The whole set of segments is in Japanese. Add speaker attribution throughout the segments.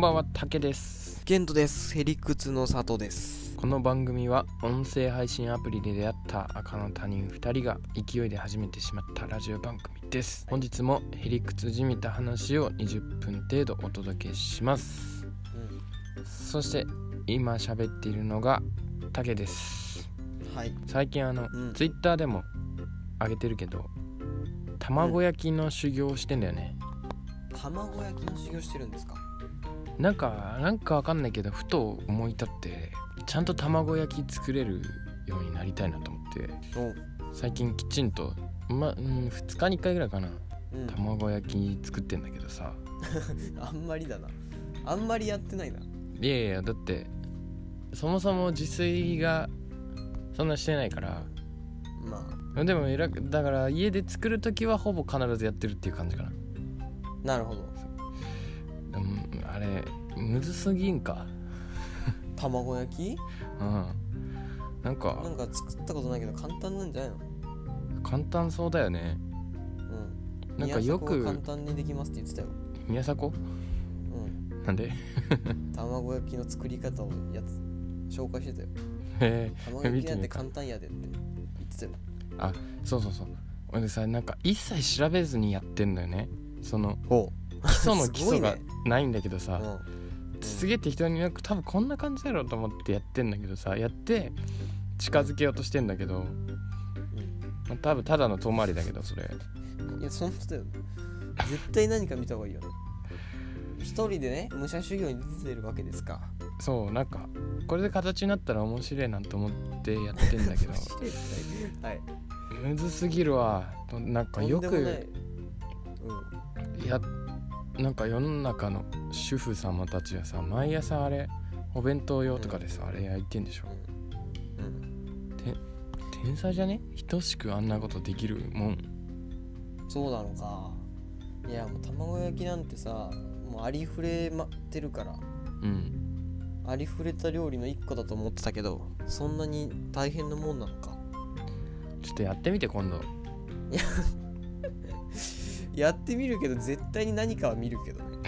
Speaker 1: んばんは、たけです。
Speaker 2: ケントです。ヘリクツの佐藤です。
Speaker 1: この番組は音声配信アプリで出会った赤の他人2人が勢いで始めてしまったラジオ番組です。本日もヘリクツじみた話を20分程度お届けします。そして今喋っているのがたけです。
Speaker 2: はい。
Speaker 1: 最近あの、
Speaker 2: うん
Speaker 1: ツイッターでも上げてるけど卵焼きの修行をしてんだよね。
Speaker 2: 卵焼きの修行してるんですか？
Speaker 1: なんかなんかわかんないけどふと思い立ってちゃんと卵焼き作れるようになりたいなと思って
Speaker 2: お
Speaker 1: 最近きちんとまうん2日に1回ぐらいかな
Speaker 2: うん。
Speaker 1: 卵焼き作ってんだけどさ
Speaker 2: あんまりだな。あんまりやってないな。
Speaker 1: いやいやだってそもそも自炊がそんなしてないから
Speaker 2: ま
Speaker 1: でもえらだから家で作る時はほぼ必ずやってるっていう感じかな
Speaker 2: あ、なるほど。
Speaker 1: うんあれむずすぎんか。
Speaker 2: 卵焼き？
Speaker 1: うん。なん
Speaker 2: な
Speaker 1: か
Speaker 2: んか作ったことないけど簡単なんじゃないの？
Speaker 1: 簡単そうだよね。
Speaker 2: うん。
Speaker 1: なんかよく
Speaker 2: 簡単にできますって言ってたよ。
Speaker 1: 宮迫？
Speaker 2: うん。
Speaker 1: なんで？
Speaker 2: 卵焼きの作り方をやつ紹介してたよ。
Speaker 1: へえ。
Speaker 2: 卵焼きなんて簡単やでって言ってたよ。
Speaker 1: そうそうそう。俺さなんか一切調べずにやってんだよね。その
Speaker 2: ほ
Speaker 1: 基礎の基礎が。
Speaker 2: ね
Speaker 1: ないんだけどさ、
Speaker 2: うん。
Speaker 1: すげえ適当になんか多分こんな感じだろうと思ってやってんだけどさやって近づけようとしてんだけど、まあ多分ただの遠回りだけどそれ
Speaker 2: いや、そんなだよ。絶対何か見た方がいいよね。一人でね、武者修行に出てるわけですか。
Speaker 1: そうなんかこれで形になったら面白いなと思ってやってんだけど
Speaker 2: はい。
Speaker 1: むずすぎるわなんかよくやなんか世の中の主婦様たちはさ毎朝あれお弁当用とかでさ、あれ焼いてんでしょ
Speaker 2: うん。うん。
Speaker 1: 天才じゃね？等しくあんなことできるもん
Speaker 2: そうなのか。いや、もう卵焼きなんてさ、もうありふれまってるから、
Speaker 1: うん
Speaker 2: ありふれた料理の一個だと思ってたけど、そんなに大変なもんなのか。
Speaker 1: ちょっとやってみて今度
Speaker 2: や ってみるけど、絶対に何かは見るけどね。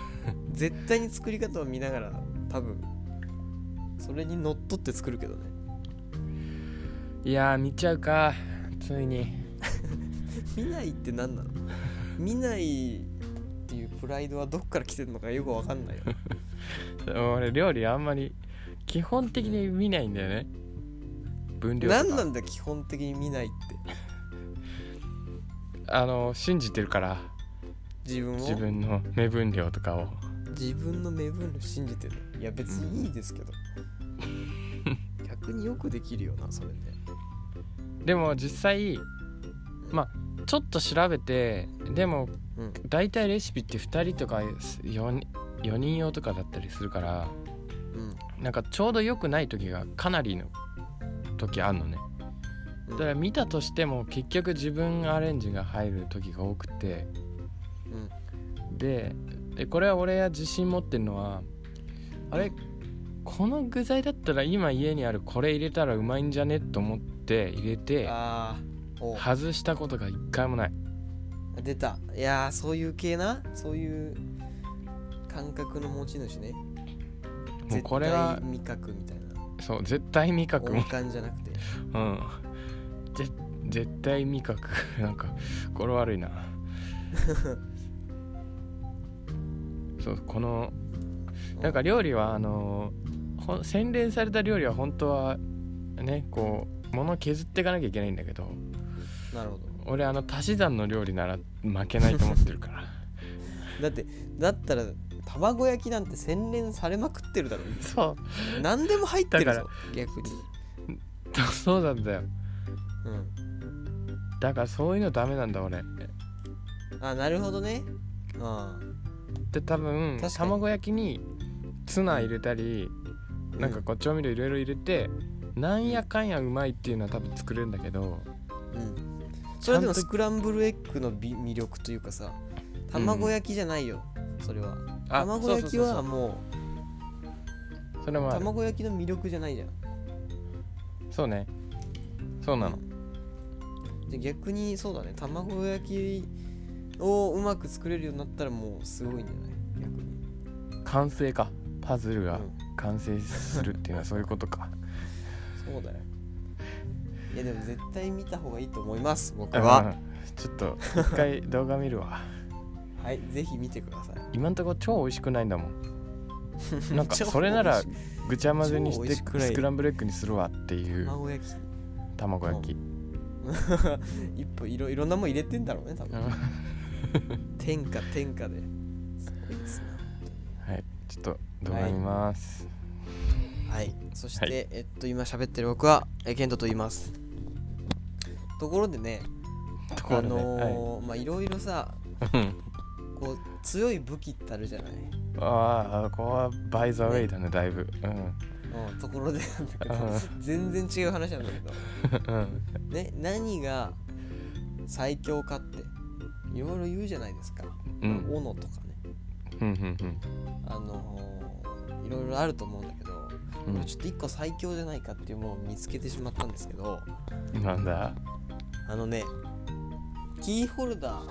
Speaker 2: 絶対に作り方を見ながら、多分、それにのっとって作るけどね。
Speaker 1: いやー見ちゃうか。ついに。
Speaker 2: 見ないって何なの？見ないっていうプライドはどっから来てるのかよくわかんないよ。
Speaker 1: 俺料理あんまり基本的に見ないんだよね。分量
Speaker 2: 何なんだ基本的に見ないって
Speaker 1: あの信じてるから
Speaker 2: 自分を？
Speaker 1: 自分の目分量とかを。
Speaker 2: 自分の目分量信じてるいや別にいいですけど、逆によくできるよなそれね。
Speaker 1: でも実際まあちょっと調べてでも
Speaker 2: うん。
Speaker 1: 大体レシピって2人とか 4, 4人用とかだったりするから
Speaker 2: うん。
Speaker 1: なんかちょうど良くない時がかなりの時あんのね。
Speaker 2: うん
Speaker 1: だから見たとしても結局自分アレンジが入る時が多くて。ででこれは俺は自信持ってるのはあれこの具材だったら今家にあるこれ入れたらうまいんじゃね？と思って入れて外したことが一回もない。
Speaker 2: 出た。いやーそういう系な？そういう感覚の持ち主ね。
Speaker 1: もうこれは
Speaker 2: 味覚みたいな。
Speaker 1: そう絶対味覚も。
Speaker 2: 音感じゃなくて。
Speaker 1: うんぜ絶対味覚 なんか語呂悪いな。そうこのなんか料理はあのほん洗練された料理は本当はねこう物を削っていかなきゃいけないんだけど
Speaker 2: なるほど。
Speaker 1: 俺あの足し算の料理なら負けないと思ってるから。
Speaker 2: だってだったら卵焼きなんて洗練されまくってるだろ。
Speaker 1: そう。
Speaker 2: 何でも入ってる
Speaker 1: だ
Speaker 2: ぞ逆に。
Speaker 1: そうなんだよ
Speaker 2: うん。
Speaker 1: だからそういうのダメなんだ俺。
Speaker 2: あなるほどね。あ
Speaker 1: で多分
Speaker 2: 確かに。
Speaker 1: 卵焼きにツナ入れたり
Speaker 2: あ
Speaker 1: なんかこう調味料いろいろ入れてなんやかんやうまいっていうのは多分作れるんだけど
Speaker 2: うん、うん、それはでも
Speaker 1: ちゃんと
Speaker 2: スクランブルエッグのび魅力というかさ卵焼きじゃないよ、それは。
Speaker 1: あ
Speaker 2: 卵焼きは
Speaker 1: そう
Speaker 2: もう
Speaker 1: そうそう。それもある。
Speaker 2: 卵焼きの魅力じゃないじゃん。
Speaker 1: そうね。そうなの
Speaker 2: で逆にそうだね卵焼きをうまく作れるようになったらもうすごいんじゃない？逆に。
Speaker 1: 完成か。パズルが
Speaker 2: うん。
Speaker 1: 完成するっていうのはそういうことか。
Speaker 2: そうだよ。いやでも絶対見た方がいいと思います僕は。
Speaker 1: うん。ちょっと一回動画見るわ。
Speaker 2: はいぜひ見てください。
Speaker 1: 今んとこ超美味しくないんだもん。なんかそれならぐちゃ混ぜにしてスクランブルエッグにするわっていう。
Speaker 2: 卵焼き。
Speaker 1: 卵焼き、
Speaker 2: 一歩いろいろんなもん入れてんだろうね多分。天下天下で。すごいですね
Speaker 1: はい。ちょっと動画見ます、
Speaker 2: はい。そして、
Speaker 1: はい。
Speaker 2: えっと今喋ってる僕はえケントと言います。ところでねあのーまあいろいろさ
Speaker 1: はい
Speaker 2: こう強い武器ってあるじゃない、
Speaker 1: ああここはバイザーウェイだねだいぶ。うん
Speaker 2: うん、ところでなんだけど
Speaker 1: う
Speaker 2: 全然違う話なんだけど。
Speaker 1: うん。
Speaker 2: ね何が最強かっていろいろ言うじゃないですか、
Speaker 1: うん。
Speaker 2: 斧とかね。
Speaker 1: うんうん
Speaker 2: あのーいろいろあると思うんだけど、
Speaker 1: うん。
Speaker 2: 俺ちょっと一個最強じゃないかっていうものを見つけてしまったんですけど
Speaker 1: うんなんだ？
Speaker 2: あのねキーホルダー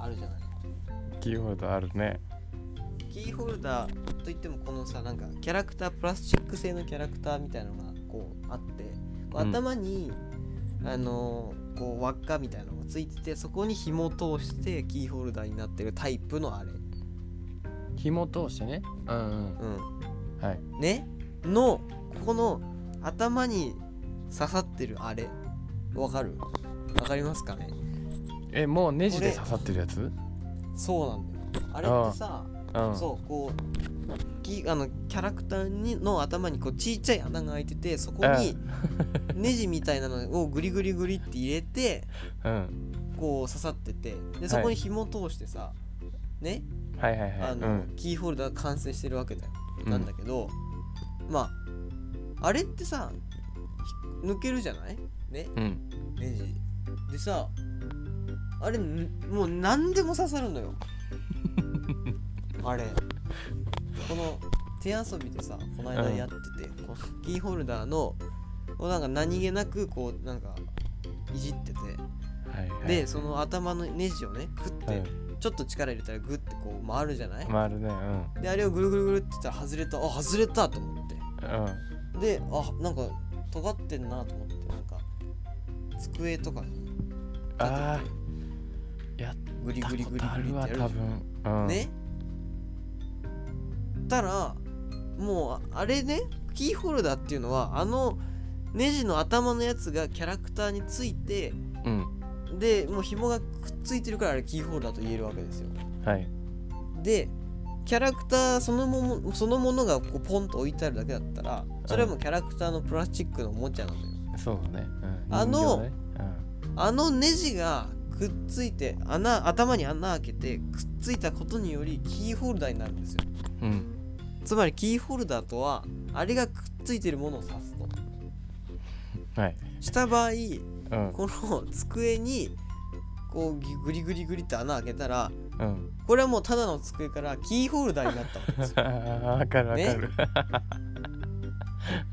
Speaker 2: あるじゃない？
Speaker 1: キーホルダーあるね
Speaker 2: キーホルダーといってもこのさなんかキャラクタープラスチック製のキャラクターみたいなのがこうあってこう
Speaker 1: うん。
Speaker 2: 頭に、あのーこう輪っかみたいなのがついててそこに紐を通してキーホルダーになってるタイプのあれ。
Speaker 1: 紐通してね。うんうん。
Speaker 2: うん。
Speaker 1: はい。
Speaker 2: ね？のここの頭に刺さってるあれ。わかる？わかりますかね？
Speaker 1: えもうネジで刺さってるやつ？
Speaker 2: そうなんだよ。あれってさ
Speaker 1: うん。
Speaker 2: そうこうきあのキャラクターにの頭にこうちっちゃい穴が開いててそこに ネジみたいなのをグリグリグリって入れて
Speaker 1: うん。
Speaker 2: こう刺さっててでそこに紐通してさ、ね？
Speaker 1: はいはいはい。
Speaker 2: あの、
Speaker 1: うん。
Speaker 2: キーホルダー完成してるわけだよ、
Speaker 1: うん
Speaker 2: なんだけどまああれってさひ抜けるじゃない？ね？
Speaker 1: うん。
Speaker 2: ネジ。でさあれんもう何でも刺さるのよ あれ。この手遊びでさこの間やってて、このキーホルダーのこうなんか何気なくこうなんかいじってて。
Speaker 1: はいはい。
Speaker 2: でその頭のネジをねグッて、
Speaker 1: うん。
Speaker 2: ちょっと力入れたらグッてこう回るじゃない、
Speaker 1: 回るね。
Speaker 2: であれをぐるぐるぐるって言ったら外れたあ外れたと思って。
Speaker 1: うん。うん
Speaker 2: であなんか尖ってんなと思ってなんか机とかに。
Speaker 1: あ
Speaker 2: 立てて。
Speaker 1: やっ
Speaker 2: グリ
Speaker 1: た
Speaker 2: グリグリグリってやるじゃん。
Speaker 1: 多分。うん。
Speaker 2: ね？たらもうあれねキーホルダーっていうのはあのネジの頭のやつがキャラクターについて
Speaker 1: うん。
Speaker 2: でもう紐がくっついてるからあれキーホルダーと言えるわけですよ。
Speaker 1: はい。
Speaker 2: でキャラクターそのものそのものがこうポンと置いてあるだけだったらそれはもうキャラクターのプラスチックのおもちゃなのよ。
Speaker 1: そうだね。うん。
Speaker 2: あの
Speaker 1: 人形ね。
Speaker 2: あのネジがくっついて穴頭に穴開けてくっついたことによりキーホルダーになるんですよ。
Speaker 1: うんうん
Speaker 2: つまりキーホルダーとはあれがくっついてるものを指すと。
Speaker 1: はい。
Speaker 2: した場合
Speaker 1: うん。
Speaker 2: この机にこうギグリグリグリって穴開けたら
Speaker 1: うん。
Speaker 2: これはもうただの机からキーホルダーになったわけですよ。
Speaker 1: わかるわかる。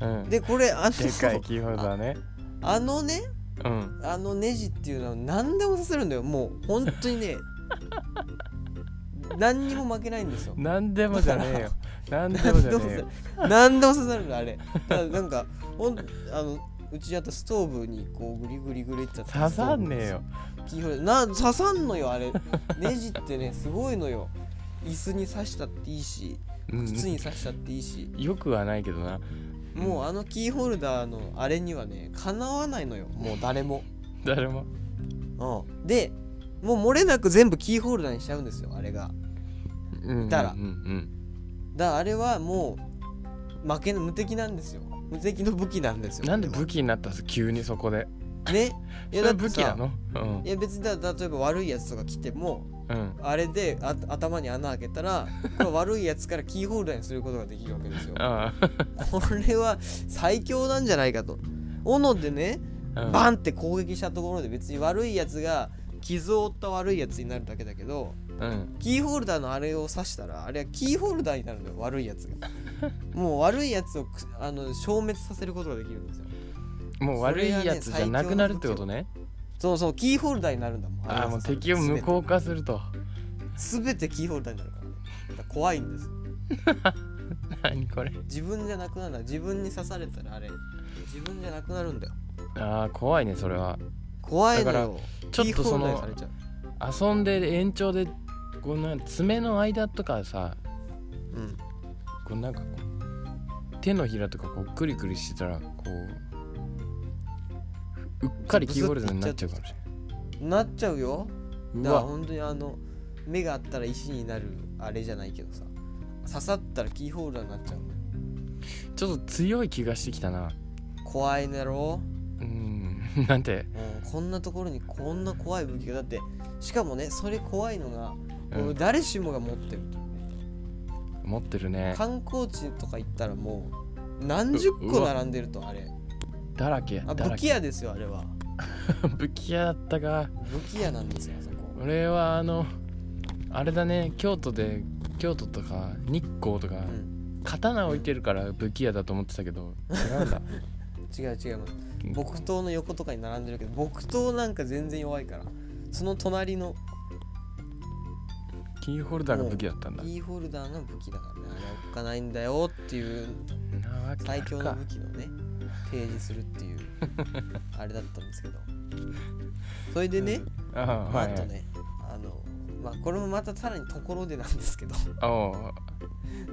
Speaker 1: うん。
Speaker 2: でこれあの
Speaker 1: でかいキーホルダーね。
Speaker 2: あのね
Speaker 1: うん。
Speaker 2: あのネジっていうのは何でも刺せるんだよ。もう本当にね 何にも負けないんですよ。
Speaker 1: なんでもじゃねえよなんでもじゃね
Speaker 2: 何でも刺さるのあれ。なんかほんあのうちにあったストーブにこうグリグリグリってやって
Speaker 1: 刺さんねえよ。
Speaker 2: キーホルダーな刺さんのよあれ。ネジってねすごいのよ。椅子に刺したっていいし
Speaker 1: うん。
Speaker 2: 靴に刺したっていいし、
Speaker 1: よくはないけどな。
Speaker 2: もうあのキーホルダーのあれにはねかなわないのよ。もう誰も、
Speaker 1: 誰も。
Speaker 2: うん、でもう漏れなく全部キーホルダーにしちゃうんですよあれが。
Speaker 1: うん
Speaker 2: たら
Speaker 1: うんうん。
Speaker 2: だからあれはもう負け無敵なんですよ。無敵の武器なんですよ。
Speaker 1: なんで武器になったんです急にそこで。
Speaker 2: ね？いやだってさ
Speaker 1: 武器なの？うん。
Speaker 2: いや別にだ例えば悪いやつとか来ても
Speaker 1: うん。
Speaker 2: あれであ頭に穴開けたら 悪いやつからキーホルダーにすることができるわけですよ。
Speaker 1: あ
Speaker 2: これは最強なんじゃないかと。斧でね
Speaker 1: あうん。
Speaker 2: バンって攻撃したところで別に悪いやつが傷を負った悪いやつになるだけだけど
Speaker 1: うん。
Speaker 2: キーホルダーのあれを刺したらあれはキーホルダーになるんだよ悪いやつが。もう悪いやつをくあの消滅させることができるんですよ。
Speaker 1: もう悪いやつじゃなくなるってことね。
Speaker 2: そうそうキーホルダーになるんだもん
Speaker 1: ああもう敵を無効化すると。
Speaker 2: すべてキーホルダーになるから。ねだから怖いんです。
Speaker 1: 何これ。
Speaker 2: 自分じゃなくなるんだ。自分に刺されたらあれ。自分じゃなくなるんだよ。
Speaker 1: あー怖いねそれは。
Speaker 2: 怖いの
Speaker 1: だ
Speaker 2: よ
Speaker 1: ちょっとそ
Speaker 2: キーホルダーに
Speaker 1: の
Speaker 2: されちゃう。
Speaker 1: 遊んで延長でこ爪の間とかさ
Speaker 2: うん。
Speaker 1: こうなんかこう手のひらとかこうクリクリしてたらこううっかりキーホルダーになっちゃうかもし
Speaker 2: なっちゃうよ。
Speaker 1: れない
Speaker 2: だから本当にあの目があったら石になるあれじゃないけどさ。刺さったらキーホルダーになっちゃう
Speaker 1: ちょっと強い気がしてきたな。
Speaker 2: 怖いだろ。
Speaker 1: うん。なんて。
Speaker 2: うんこんなところにこんな怖い武器が。だってしかもねそれ怖いのが、
Speaker 1: うん。
Speaker 2: 誰しもが持ってる
Speaker 1: 持ってるね。
Speaker 2: 観光地とか行ったらもう何十個並んでるとあれ。
Speaker 1: だらけ
Speaker 2: あ
Speaker 1: だらけ。
Speaker 2: 武器屋ですよあれは。
Speaker 1: 武器屋だったか。
Speaker 2: 武器屋なんですよあそこ。
Speaker 1: 俺はあのあれだね京都で京都とか日光とか、
Speaker 2: うん。
Speaker 1: 刀置いてるから武器屋だと思ってたけど違うんだ。
Speaker 2: 違う違う。木刀の横とかに並んでるけど木刀なんか全然弱いからその隣の
Speaker 1: キーホルダーが武器だったんだ。
Speaker 2: キーホルダーが武器だからね。あれおっかないんだよっていう最強の武器のね提示するっていう あれだったんですけど。それでね、
Speaker 1: あ
Speaker 2: まあ、
Speaker 1: はいはい。
Speaker 2: あとねあのまあこれもまたさらにところでなんですけど。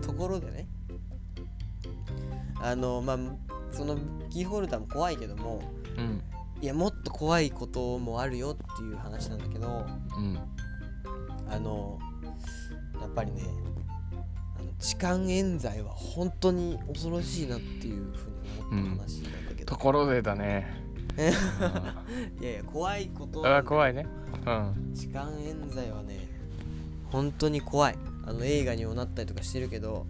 Speaker 2: ところでねあのまあそのキーホルダーも怖いけども
Speaker 1: うん。
Speaker 2: いやもっと怖いこともあるよっていう話なんだけど
Speaker 1: うん。
Speaker 2: あのやっぱりねあの痴漢冤罪は本当に恐ろしいなっていうふうに思った話なんだけど、
Speaker 1: ところでだね。
Speaker 2: いやいや怖いこと
Speaker 1: ああ怖いね。うん。
Speaker 2: 痴漢冤罪はね本当に怖い。あの映画にもなったりとかしてるけど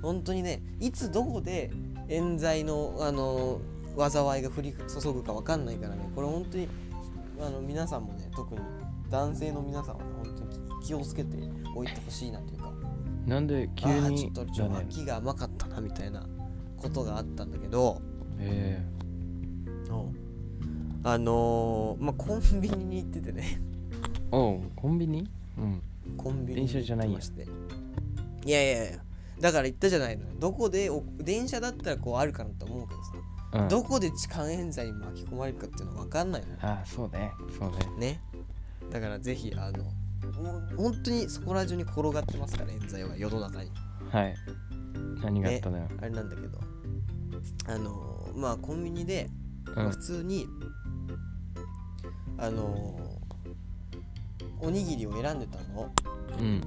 Speaker 2: 本当にねいつどこで冤罪のあの災いが降り注ぐか分かんないからね。これ本当にあの皆さんもね特に男性の皆さんはね本当に気気をつけておいてほしいなというか。
Speaker 1: なんで急
Speaker 2: ああーちょ
Speaker 1: に
Speaker 2: っとちょっと
Speaker 1: だね。
Speaker 2: 脇が甘かったなみたいなことがあったんだけど。
Speaker 1: え
Speaker 2: あのー、まあコンビニに行っててね。
Speaker 1: ー、おうコンビニ？うん。
Speaker 2: コンビニ
Speaker 1: 電車じゃないん。や
Speaker 2: いやいやいや。だから言ったじゃないのよ。どこでお電車だったらこうあるかなと思うけどさ、
Speaker 1: うん。
Speaker 2: どこで痴漢冤罪に巻き込まれるかっていうの分かんないのよ。
Speaker 1: ああそうね。そうね。
Speaker 2: ね。だからぜひあの本当にそこら中に転がってますから冤罪は。世の中に。
Speaker 1: はい。何があったのよ、
Speaker 2: あれなんだけど。あのまあコンビニで、普通にあのおにぎりを選んでたの。
Speaker 1: うん。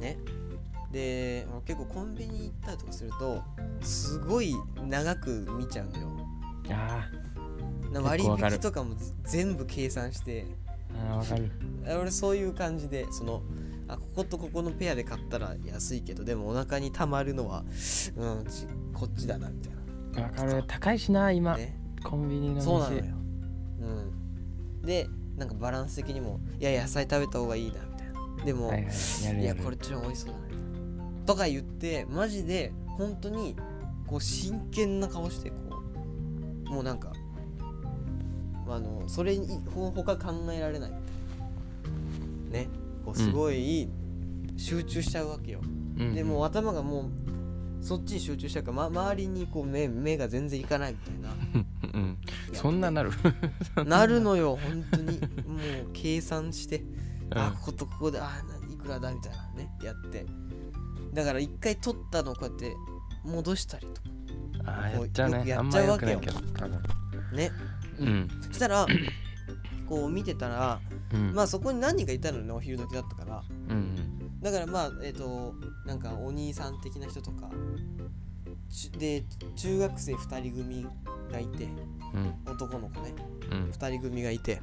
Speaker 2: ね。で結構コンビニ行ったりとかするとすごい長く見ちゃうのよ。
Speaker 1: あ
Speaker 2: な割引とかも全部計算して。
Speaker 1: ーあーわかる。
Speaker 2: あ俺そういう感じでそのあこことここのペアで買ったら安いけどでもお腹にたまるのはうんちこっちだなみたい
Speaker 1: わかる。高いしな今、
Speaker 2: なね。
Speaker 1: コンビニの飯。
Speaker 2: そうなのよ。うん。でなんかバランス的にもいや野菜食べた方がいいなみたいな。でも、
Speaker 1: はいはい。
Speaker 2: い
Speaker 1: や
Speaker 2: これちょっと美味しそうだな。とか言ってマジで本当にこう真剣な顔してこうもうなんかあのそれにほ他考えられないねこうすごい集中しちゃうわけよ、
Speaker 1: うん。
Speaker 2: でもう頭がもうそっちに集中しちゃうから、ま、周りにこう目目が全然いかないみたいな。
Speaker 1: うん。そんななる？
Speaker 2: なるのよ本当に。もう計算して、
Speaker 1: うん。
Speaker 2: あこことここであないくらだみたいなねやって。だから一回取ったのをこうやって戻したりとか。
Speaker 1: ああやっちゃうね。
Speaker 2: やっちゃうわけよ。
Speaker 1: くないけど。多分
Speaker 2: ね。
Speaker 1: うん。
Speaker 2: そしたら こう見てたら
Speaker 1: うん。
Speaker 2: まあそこに何人かいたのねお昼時だったから。
Speaker 1: うん
Speaker 2: だからまあえっ、となんかお兄さん的な人とかちで中学生2人組がいて
Speaker 1: うん。
Speaker 2: 男の子ね。
Speaker 1: うん。
Speaker 2: 2人組がいて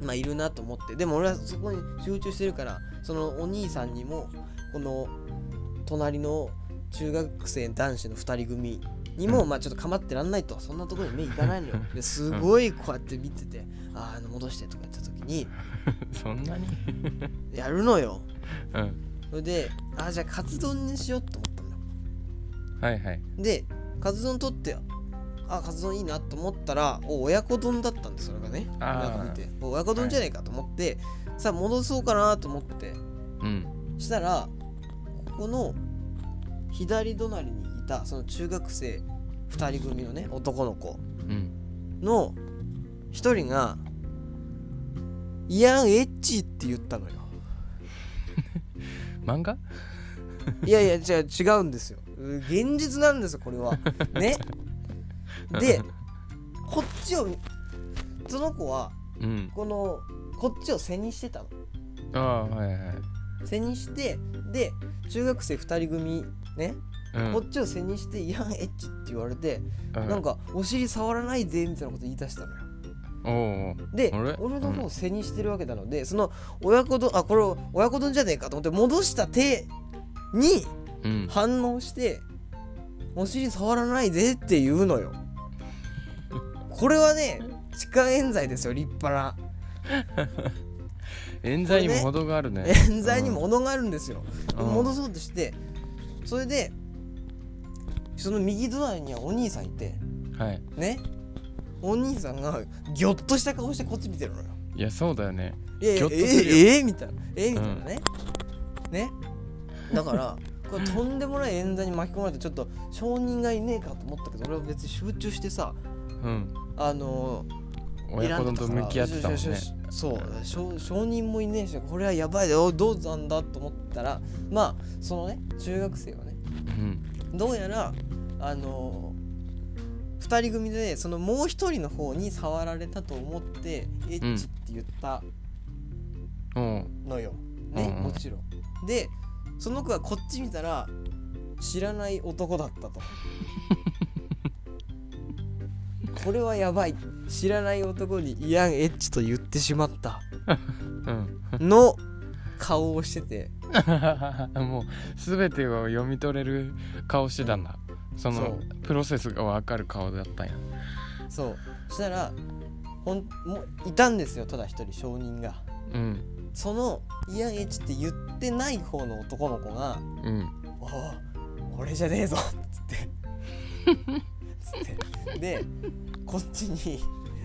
Speaker 2: まあいるなと思って。でも俺はそこに集中してるからそのお兄さんにもこの隣の中学生男子の2人組にも、
Speaker 1: うん。
Speaker 2: まあちょっと構ってらんないと。そんなところに目いかないのよ。ですごいこうやって見ててあの戻してとか言った時に
Speaker 1: そんなに？
Speaker 2: やるのよ。
Speaker 1: うん。
Speaker 2: それであーじゃあカツ丼にしようと思ったのよ。
Speaker 1: はいはい。
Speaker 2: でカツ丼取ってあカツ丼いいなと思ったらお親子丼だったんですそれがね。なんか見て。お親子丼じゃないかと思って、さあ戻そうかなと思って。
Speaker 1: うん。
Speaker 2: したらこの左隣にいたその中学生2人組のね男の子
Speaker 1: うん
Speaker 2: の1人が「イアン・エッチ」って言ったのよ。
Speaker 1: 漫画？
Speaker 2: いやいやじゃあ違うんですよ。う現実なんですよこれは。ね。でこっちをその子は
Speaker 1: うん。
Speaker 2: このこっちを背にしてたの。
Speaker 1: ああはいはい
Speaker 2: 背にしてで中学生2人組ね、
Speaker 1: うん。
Speaker 2: こっちを背にして「イアン・エッチ」って言われて、
Speaker 1: うん
Speaker 2: なんか「お尻触らないで」みたいなこと言い出したのよで俺の方を背にしてるわけなので、その親子丼あこれ親子丼じゃねえかと思って戻した手に
Speaker 1: うん。
Speaker 2: 反応して「お尻触らないで」って言うのよ。これはね痴漢冤罪ですよ立派な。
Speaker 1: 冤罪にも程があるね。
Speaker 2: 冤罪にも程があるんですよ、
Speaker 1: うん。
Speaker 2: 戻そうとしてそれでその右隣にはお兄さんいて
Speaker 1: はい。
Speaker 2: ね？お兄さんがギョッとした顔してこっち見てるのよ。
Speaker 1: いやそうだよね。
Speaker 2: いやいやえー、えーみたいな。えー、みたいなね、ね。だからこれとんでもない冤罪に巻き込まれてちょっと証人がいねえかと思ったけど俺は別に集中してさ
Speaker 1: うん。
Speaker 2: あのー、
Speaker 1: 親子丼と向き合ってたもんね。
Speaker 2: そう証証人もいねえしこれはやばいよどうなんだと思ったらまあそのね中学生はね
Speaker 1: うん。
Speaker 2: どうやらあのー、2人組でそのもう1人の方に触られたと思ってエッチって言ったのよ、ね、
Speaker 1: うん。うん
Speaker 2: もちろん。でその子がこっち見たら知らない男だったと。これはやばい。知らない男にイアン・エッチと言ってしまった。
Speaker 1: うん。
Speaker 2: の顔をしてて。
Speaker 1: もう全てを読み取れる顔してたんだそのプロセスが分かる顔だったんや。
Speaker 2: そう。そしたらほんもいたんですよただ一人証人が。
Speaker 1: うん。
Speaker 2: そのイアン・エッチって言ってない方の男の子が
Speaker 1: うん「
Speaker 2: おお俺じゃねえぞ」っつって。つって。でこっちに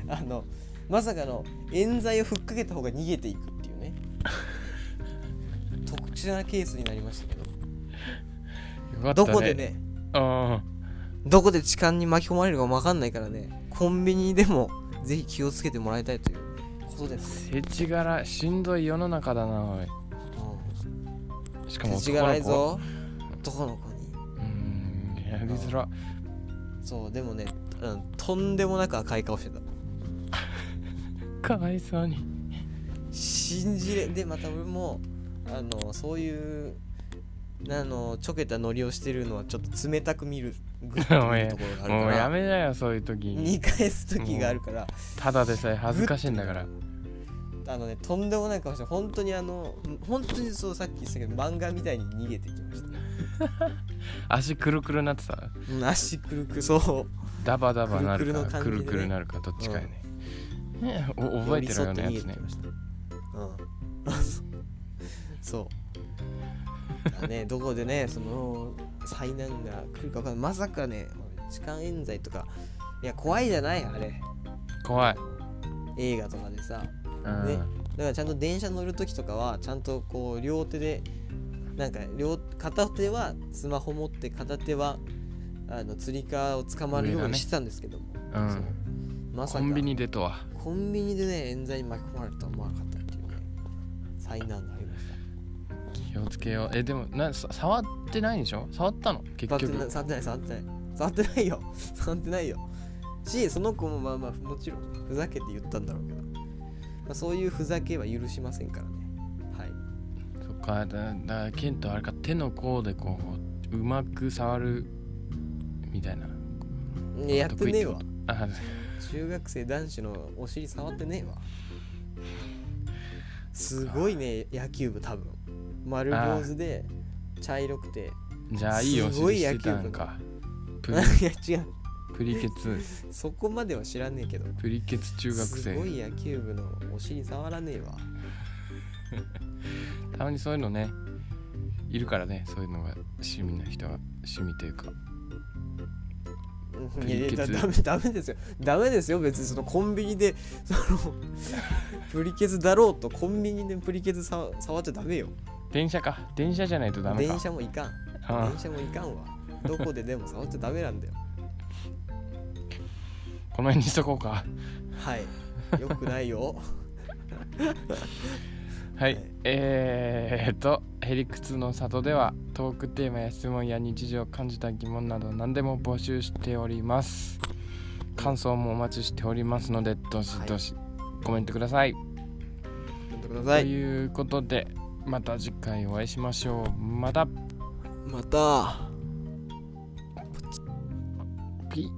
Speaker 2: あのまさかの冤罪をふっかけた方が逃げていくっていうね。特殊なケースになりましたけど、
Speaker 1: よかった
Speaker 2: ど
Speaker 1: ね
Speaker 2: こでね
Speaker 1: あ
Speaker 2: どこで痴漢に巻き込まれるかも分かんないからね。コンビニでもぜひ気をつけてもらいたいということで
Speaker 1: あ
Speaker 2: す、
Speaker 1: 世知辛しんどい世の中だなおい。しかも
Speaker 2: 手違がないぞ。男の子に。
Speaker 1: うん。やりづら。
Speaker 2: そうでもね、うん、とんでもなく赤い顔してた。
Speaker 1: かわいそうに。
Speaker 2: 信じれでまた俺もあのそういうあのちょけたノリをしてるのはちょっと冷たく見るぐらいの
Speaker 1: もうや
Speaker 2: ところがある
Speaker 1: もうや
Speaker 2: から
Speaker 1: めなよそういう時に。
Speaker 2: 見返す時があるから。
Speaker 1: ただでさえ恥ずかしいんだから。
Speaker 2: あのねとんでもない顔して本当にあの本当にそうさっき言ってたけど漫画みたいに逃げてきました。
Speaker 1: 足くるくるなってた？
Speaker 2: うん足くるくるそう。
Speaker 1: ダバダバなる
Speaker 2: くるくるの
Speaker 1: かくるくるなるかどっちかやね、ねお覚えてるようなやつね。
Speaker 2: うん。そう。だねどこでねその災難が来るか分かんない。まさかね痴漢冤罪とか。いや怖いじゃないあれ。
Speaker 1: 怖い、
Speaker 2: 映画とかでさ。
Speaker 1: うん。
Speaker 2: ね。だからちゃんと電車乗る時とかはちゃんとこう両手でなんか両片手はスマホ持って片手はあの釣り革を捕まるようにしてたんですけども、
Speaker 1: うん。
Speaker 2: まさか。
Speaker 1: コンビニでとは。
Speaker 2: コンビニでね冤罪に巻き込まれるとは思わなかったっていうね。災難がありました。
Speaker 1: 気をつけよう。えでもなさ触ってないんでしょ？触ったの？結
Speaker 2: 触ってな
Speaker 1: 局
Speaker 2: い触ってない触ってない。触ってないよ。触ってないよ。しその子もまあまあもちろんふざけて言ったんだろうけど、まあ、そういうふざけは許しませんからね。はい。
Speaker 1: そっか。だだケントあれか手の甲でこううまく触るみたいな。い
Speaker 2: ややってねえわ。中学生男子のお尻触ってねえわ。すごいね野球部多分丸坊主で茶色くて。
Speaker 1: じゃあいいお
Speaker 2: すごい
Speaker 1: 尻してた
Speaker 2: 野球部
Speaker 1: んか。プ
Speaker 2: い
Speaker 1: リ
Speaker 2: や違う。
Speaker 1: プリケツ。
Speaker 2: そこまでは知らねえけど。
Speaker 1: プリケツ中学
Speaker 2: すご
Speaker 1: 生
Speaker 2: い野球部のお尻触らねえわ。
Speaker 1: たまにそういうのねいるからねそういうのが趣味な人は趣味というか。
Speaker 2: うん。いやいやダメダメですよ。ダメですよ別に。そのコンビニでその プリケツだろうとコンビニでプリケツさ触っちゃダメよ
Speaker 1: 電車か。電車じゃないとダメか。
Speaker 2: 電車もいかん。
Speaker 1: あ
Speaker 2: 電車もいかんわ。どこででも触っちゃダメなんだよ。
Speaker 1: この辺にしとこうか。
Speaker 2: はい。よくないよ。
Speaker 1: はい、
Speaker 2: はい。
Speaker 1: えーっとヘリクツの里ではトークテーマや質問や日常を感じた疑問など何でも募集しております。感想もお待ちしておりますのでどしどしコメントください、と
Speaker 2: い。
Speaker 1: いうことでまた次回お会いしましょう。また。
Speaker 2: また。
Speaker 1: ピ